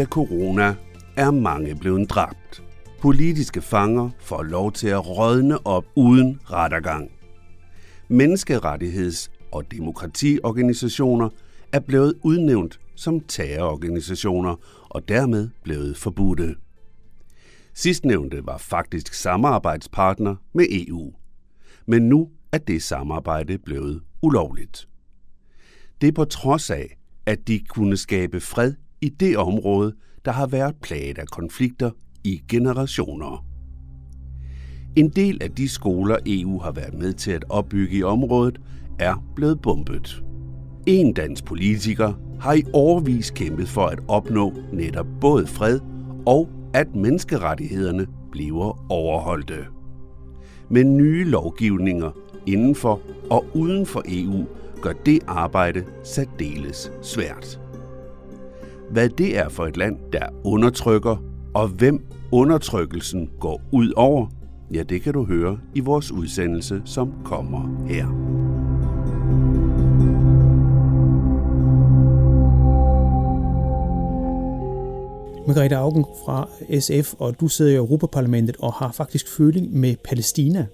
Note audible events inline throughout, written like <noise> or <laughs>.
af corona er mange blevet dræbt. Politiske fanger får lov til at rådne op uden rettergang. Menneskerettigheds- og demokratiorganisationer er blevet udnævnt som terrororganisationer og dermed blevet forbudte. Sidstnævnte var faktisk samarbejdspartner med EU. Men nu er det samarbejde blevet ulovligt. Det er på trods af, at de kunne skabe fred i det område, der har været plaget af konflikter i generationer. En del af de skoler, EU har været med til at opbygge i området, er blevet bombet. En dansk politiker har i årvis kæmpet for at opnå netop både fred og at menneskerettighederne bliver overholdte. Men nye lovgivninger inden for og uden for EU gør det arbejde særdeles svært. Hvad det er for et land, der undertrykker, og hvem undertrykkelsen går ud over, ja, det kan du høre i vores udsendelse, som kommer her. Margrethe Augen fra SF, og du sidder i Europaparlamentet og har faktisk føling med Palæstina.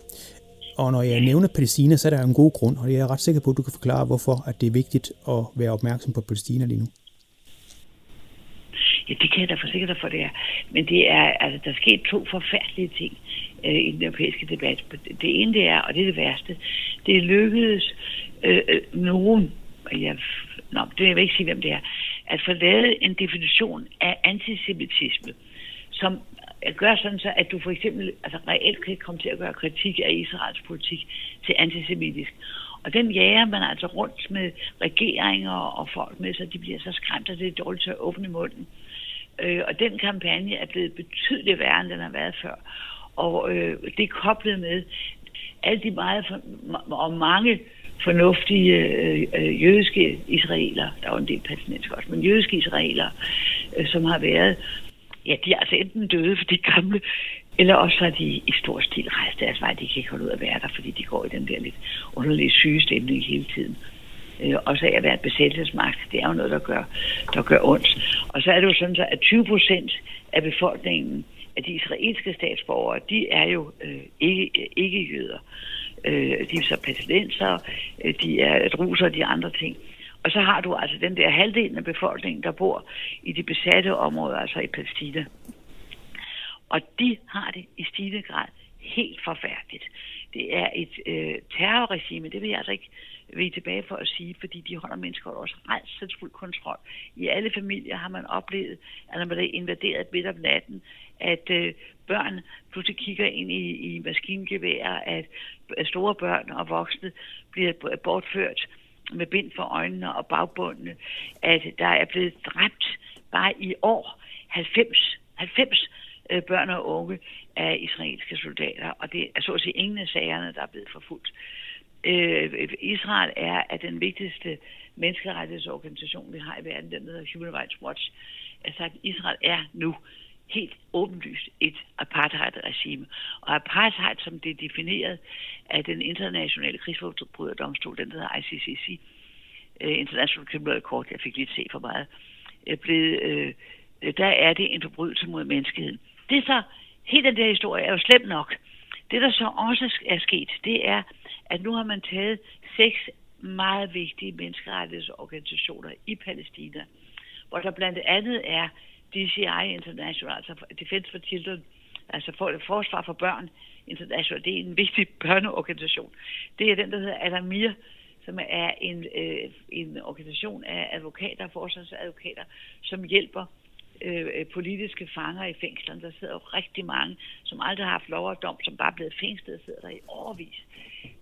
Og når jeg nævner Palæstina, så er der en god grund, og jeg er ret sikker på, at du kan forklare, hvorfor at det er vigtigt at være opmærksom på Palæstina lige nu. Ja, det kan jeg da forsikre dig for, det er. Men det er, altså, der er sket to forfærdelige ting øh, i den europæiske debat. Det ene det er, og det er det værste, det lykkedes øh, øh nogen, jeg, nå, det jeg ikke sige, hvem det er, at få lavet en definition af antisemitisme, som gør sådan så, at du for eksempel altså reelt kan komme til at gøre kritik af Israels politik til antisemitisk. Og den jager man altså rundt med regeringer og folk med, så de bliver så skræmt, at det er dårligt til at åbne munden. Øh, og den kampagne er blevet betydeligt værre, end den har været før. Og øh, det er koblet med alle de meget for, og mange fornuftige øh, øh, jødiske israeler, der er jo en del palæstinenser også, men jødiske israeler, øh, som har været, ja, de er altså enten døde, for de gamle, eller også har de i stor stil rejst deres vej. De kan ikke holde ud at være der, fordi de går i den der lidt underlige syge stemning hele tiden. Øh, også af at være en besættelsesmagt, det er jo noget, der gør, der gør ondt. Og så er det jo sådan, så, at 20 procent af befolkningen, af de israelske statsborgere, de er jo øh, ikke, ikke jøder. Øh, de er så palæstinenser, øh, de er druser og de andre ting. Og så har du altså den der halvdelen af befolkningen, der bor i de besatte områder, altså i Palæstina. Og de har det i stigende grad helt forfærdeligt. Det er et øh, terrorregime, det vil jeg altså ikke vil tilbage for at sige, fordi de holder mennesker også redselsfuld kontrol. I alle familier har man oplevet, at når man er invaderet midt om natten, at øh, børn pludselig kigger ind i, i maskingevær, at store børn og voksne bliver bortført med bind for øjnene og bagbundene, at der er blevet dræbt bare i år 90, 90 øh, børn og unge af israelske soldater, og det er så at sige ingen af sagerne, der er blevet forfulgt. Øh, Israel er, at den vigtigste menneskerettighedsorganisation, vi har i verden, den hedder Human Rights Watch. Altså, at Israel er nu helt åbenlyst et apartheid-regime. Og apartheid, som det er defineret af den internationale krigsforbryderdomstol, den hedder ICCC, øh, International Criminal Court, jeg fik lige se for meget, uh, blevet, øh, der er det en forbrydelse mod menneskeheden. Det er så, hele den der historie er jo slemt nok. Det, der så også er sket, det er, at nu har man taget seks meget vigtige menneskerettighedsorganisationer i Palæstina, hvor der blandt andet er DCI International, altså Defense for Children, altså for, Forsvar for Børn International, det er en vigtig børneorganisation. Det er den, der hedder Alamir, som er en, øh, en organisation af advokater, forsvarsadvokater, som hjælper Øh, øh, politiske fanger i fængslerne. Der sidder jo rigtig mange, som aldrig har haft lov og dom, som bare er blevet fængslet, sidder der i overvis.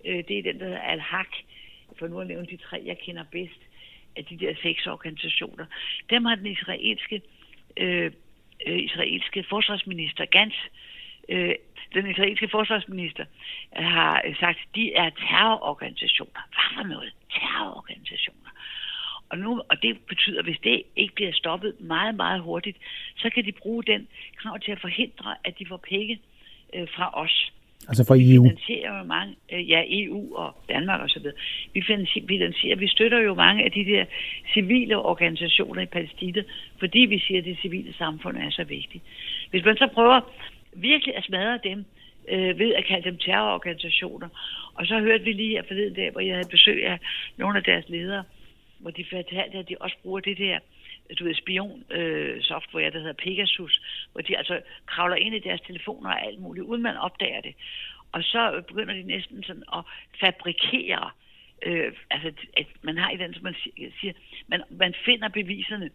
Øh, det er den, der hedder Al-Haq, for nu at nævne de tre, jeg kender bedst af de der seks organisationer. Dem har den israelske, øh, øh, israelske forsvarsminister Gans, øh, den israelske forsvarsminister har sagt, at de er terrororganisationer. Hvad for noget? Terrororganisationer. Og, nu, og det betyder, at hvis det ikke bliver stoppet meget, meget hurtigt, så kan de bruge den krav til at forhindre, at de får penge øh, fra os Altså for EU? Vi finansierer jo mange, øh, ja, EU og Danmark og så videre. Vi finansierer, vi støtter jo mange af de der civile organisationer i Palæstina, fordi vi siger, at det civile samfund er så vigtigt. Hvis man så prøver virkelig at smadre dem, øh, ved at kalde dem terrororganisationer, og så hørte vi lige her forleden dag, hvor jeg havde besøg af nogle af deres ledere, hvor de fortalte, at de også bruger det der du ved, spion-software, øh, der hedder Pegasus, hvor de altså kravler ind i deres telefoner og alt muligt, uden man opdager det. Og så begynder de næsten sådan at fabrikere, øh, altså at man har i den, som man siger, man, man finder beviserne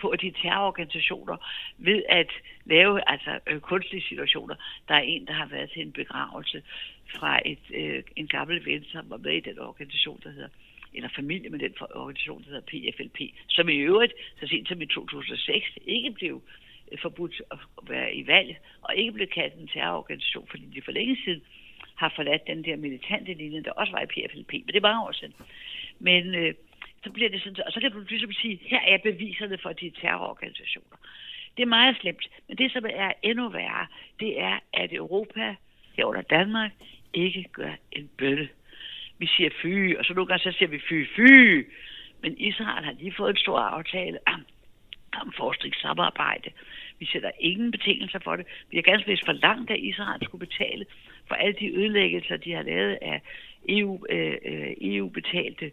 på, at de terrororganisationer ved at lave altså øh, kunstige situationer. Der er en, der har været til en begravelse fra et, øh, en gammel ven, som var med i den organisation, der hedder eller familie med den organisation, der hedder PFLP, som i øvrigt, så sent som i 2006, ikke blev øh, forbudt at være i valg, og ikke blev kaldt en terrororganisation, fordi de for længe siden har forladt den der militante linje, der også var i PFLP, men det er mange år siden. Men øh, så bliver det sådan, og så kan du ligesom sige, her er beviserne for de terrororganisationer. Det er meget slemt, men det som er endnu værre, det er, at Europa, herunder Danmark, ikke gør en bøtte vi siger fy, og så nogle gange så siger vi fy, fy. Men Israel har lige fået en stor aftale om, <clears throat> om forskningssamarbejde. Vi sætter ingen betingelser for det. Vi har ganske vist forlangt, at Israel skulle betale for alle de ødelæggelser, de har lavet af EU, øh, EU-betalte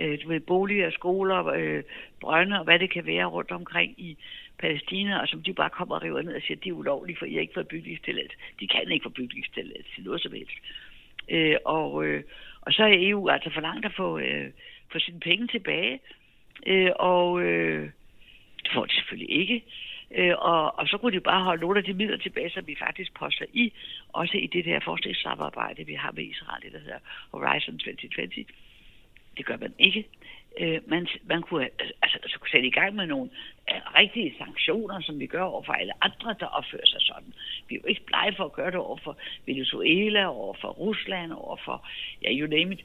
øh, e øh boliger, skoler, øh, brønde og hvad det kan være rundt omkring i Palæstina, og som de bare kommer og river ned og siger, at det er ulovligt, for I har ikke fået bygningstilladelse. De kan ikke få bygningstilladelse til noget som helst. Øh, og, øh, og så er EU altså for langt at få, øh, få sine penge tilbage. Øh, og øh, det får de selvfølgelig ikke. Øh, og, og så kunne de bare holde nogle af de midler tilbage, som vi faktisk poster i, også i det der forskningssamarbejde, vi har med Israel, det der hedder Horizon 2020. Det gør man ikke. Øh, man, man kunne altså, altså, kunne sætte i gang med nogle uh, rigtige sanktioner, som vi gør over for alle andre, der opfører sig sådan. Vi er jo ikke blege for at gøre det over for Venezuela, over for Rusland, over for, ja, you name it.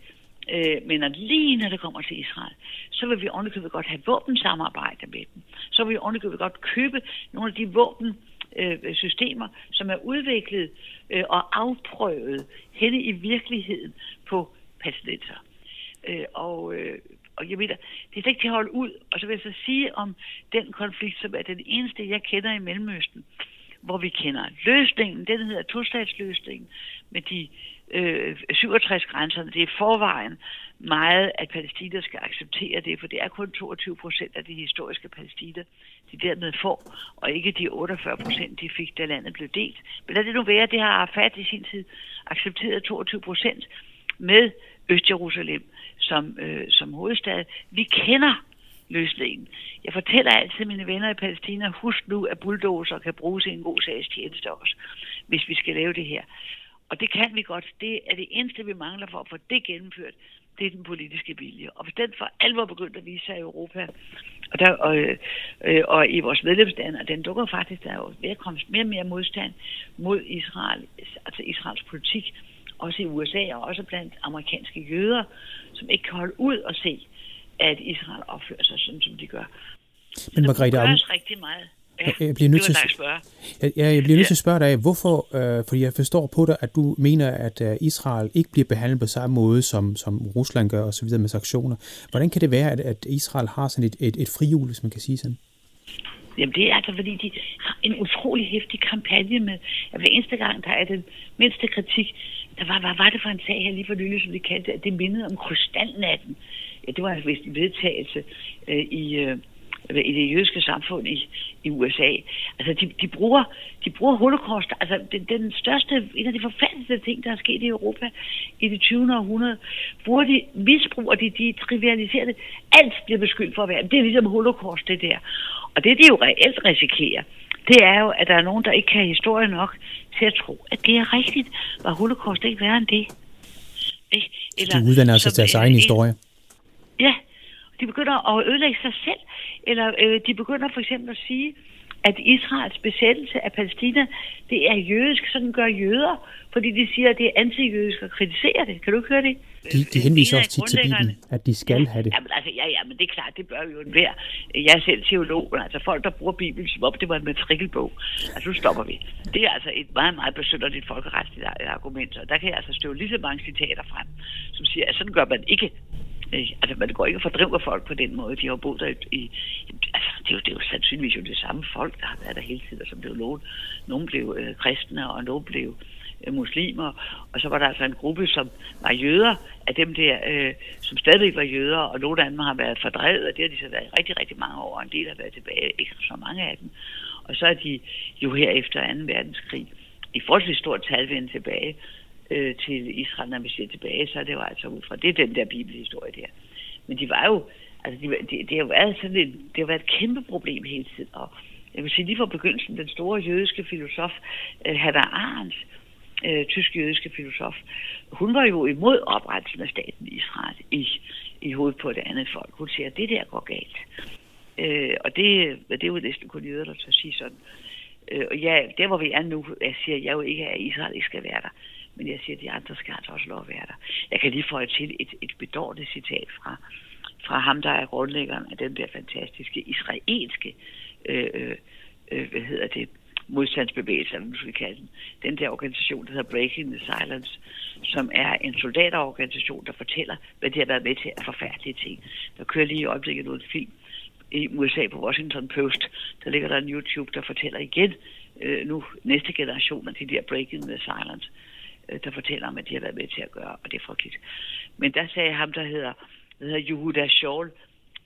Øh, men at lige når det kommer til Israel, så vil vi ordentligt godt have våbensamarbejde med dem. Så vil vi ordentligt godt købe nogle af de våben, øh, systemer, som er udviklet øh, og afprøvet henne i virkeligheden på palæstinenser. Øh, og øh, og jeg mener, det er slet ikke til at holde ud. Og så vil jeg så sige om den konflikt, som er den eneste, jeg kender i Mellemøsten, hvor vi kender løsningen, den hedder tostatsløsningen, med de øh, 67 grænserne. Det er forvejen meget, at Palæstina skal acceptere det, for det er kun 22 procent af de historiske palæstinere, de dermed får, og ikke de 48 procent, de fik, da landet blev delt. Men lad det nu være, det har Arafat i sin tid accepteret 22 procent med Øst-Jerusalem som, øh, som hovedstad. Vi kender løsningen. Jeg fortæller altid mine venner i Palæstina, husk nu, at bulldozer kan bruges i en god sags tjeneste også, hvis vi skal lave det her. Og det kan vi godt. Det er det eneste, vi mangler for at få det gennemført. Det er den politiske vilje. Og hvis den for alvor begyndt at vise sig i Europa, og, der, og, øh, og i vores medlemslande, og den dukker faktisk, der er jo ved at komme mere og mere modstand mod Israel, altså Israels politik, også i USA og også blandt amerikanske jøder, som ikke kan holde ud og se, at Israel opfører sig sådan, som de gør. Men Margrethe, der rigtig meget. Ja, jeg bliver nødt til at spørge. Ja, jeg bliver nødt til at spørge dig, hvorfor, øh, fordi jeg forstår på dig, at du mener, at øh, Israel ikke bliver behandlet på samme måde, som, som Rusland gør osv. med sanktioner. Hvordan kan det være, at, at Israel har sådan et, et, et frihjul, hvis man kan sige sådan? Jamen det er altså, fordi de har en utrolig hæftig kampagne med, at hver eneste gang, der er den mindste kritik, hvad, var, hvad var det for en sag her lige for nylig, som de kaldte, det? det mindede om krystalnatten. Ja, det var en vist vedtagelse øh, i, øh, i det jødiske samfund i, i USA. Altså, de, de, bruger, de bruger holocaust, altså den, den største, en af de forfærdeligste ting, der er sket i Europa i det 20. århundrede, bruger de, misbruger de, de trivialiserer det. Alt bliver beskyldt for at være, det er ligesom holocaust, det der. Og det, de jo reelt risikerer, det er jo, at der er nogen, der ikke kan historie nok til at tro, at det er rigtigt. Var holocaust ikke værre end det? Ikke? Eller, de uddanner altså deres egen historie. Ja, de begynder at ødelægge sig selv. Eller øh, de begynder for eksempel at sige, at Israels besættelse af Palæstina, det er jødisk, sådan gør jøder, fordi de siger, at det er antijødisk at kritisere det. Kan du ikke høre det? De, de henviser også til, til Bibelen, at de skal have det. Jamen, altså, ja, ja, men det er klart, det bør jo enhver. Jeg er selv teolog, men altså folk, der bruger Bibelen som op, det var en matrikelbog. Altså, nu stopper vi. Det er altså et meget, meget besynderligt folkeretligt argument, og der kan jeg altså støve lige så mange citater frem, som siger, at sådan gør man ikke. Altså, man går ikke og fordriver folk på den måde. De har boet der i... Altså, det er, jo, det er jo sandsynligvis jo det samme folk, der har været der hele tiden, som blev nogen. Nogle blev øh, kristne, og nogle blev øh, muslimer. Og så var der altså en gruppe, som var jøder, af dem der, øh, som stadigvæk var jøder, og nogle af dem har været fordrevet, og det har de så været rigtig, rigtig mange år, og en del har været tilbage, ikke så mange af dem. Og så er de jo her efter 2. verdenskrig i forholdsvis stort tal vendt tilbage øh, til Israel, når vi ser tilbage, så er det jo altså ud fra, det er den der bibelhistorie der. Men de var jo, altså de, de, det har jo været sådan en, det har været et kæmpe problem hele tiden, og jeg vil sige lige fra begyndelsen, den store jødiske filosof, øh, Hannah Arendt, øh, tysk-jødiske filosof, hun var jo imod oprettelsen af staten Israel i, i hovedet på det andet folk. Hun siger, at det der går galt. Øh, og det, det er jo næsten kun jøder, der tør sige sådan. Øh, og ja, der hvor vi er nu, jeg siger jeg jo ikke, at Israel ikke skal være der. Men jeg siger, at de andre skal altså også lov at være der. Jeg kan lige få til et, et bedårligt citat fra, fra ham, der er grundlæggeren af den der fantastiske israelske, øh, øh, øh hvad hedder det, modstandsbevægelse, eller nu skal vi kalde den, den der organisation, der hedder Breaking the Silence, som er en soldaterorganisation, der fortæller, hvad de har været med til af forfærdelige ting. Der kører lige i øjeblikket noget film i USA på Washington Post. Der ligger der en YouTube, der fortæller igen, øh, nu næste generation af de der Breaking the Silence, øh, der fortæller om, at de har været med til at gøre, og det er frygteligt. Men der sagde ham, der hedder, der hedder Yehuda Shaul,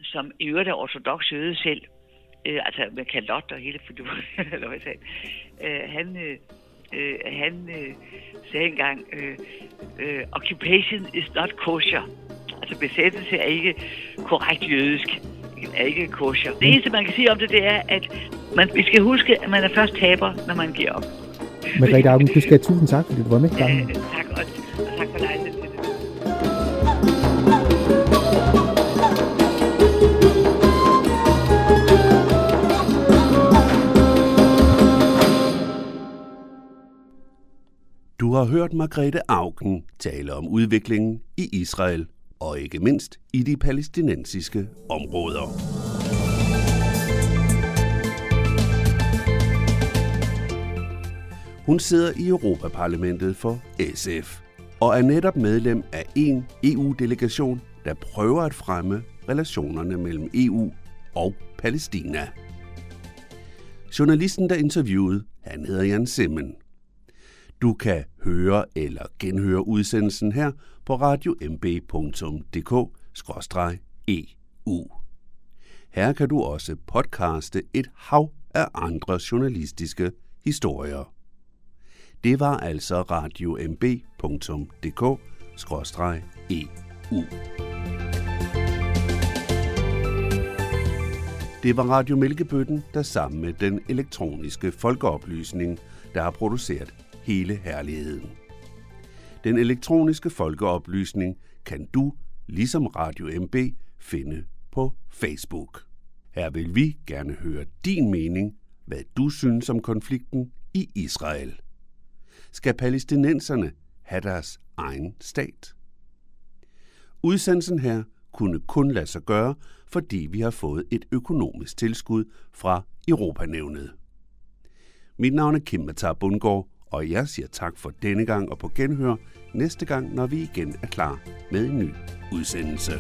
som i øvrigt er ortodox jøde selv, øh, altså med kalot og hele du, <laughs> eller hvad sagde, øh, han, øh, øh, han øh, sagde engang, øh, øh, occupation is not kosher. Altså besættelse er ikke korrekt jødisk, er ikke kosher. Det eneste, man kan sige om det, det er, at man, vi skal huske, at man er først taber, når man giver op. Margrethe Augen, du skal have tusind tak, fordi du var med. Øh, tak, har hørt Margrethe Augen tale om udviklingen i Israel og ikke mindst i de palæstinensiske områder. Hun sidder i Europaparlamentet for SF og er netop medlem af en EU-delegation, der prøver at fremme relationerne mellem EU og Palæstina. Journalisten, der interviewede, han hedder Jan Simmen. Du kan høre eller genhøre udsendelsen her på radiomb.dk-eu. E her kan du også podcaste et hav af andre journalistiske historier. Det var altså radiomb.dk-eu. E Det var Radio Mælkebøtten, der sammen med den elektroniske folkeoplysning, der har produceret hele herligheden. Den elektroniske folkeoplysning kan du, ligesom Radio MB, finde på Facebook. Her vil vi gerne høre din mening, hvad du synes om konflikten i Israel. Skal palæstinenserne have deres egen stat? Udsendelsen her kunne kun lade sig gøre, fordi vi har fået et økonomisk tilskud fra Europanævnet. Mit navn er Kim Matar Bundgaard, og jeg siger tak for denne gang og på genhør næste gang, når vi igen er klar med en ny udsendelse.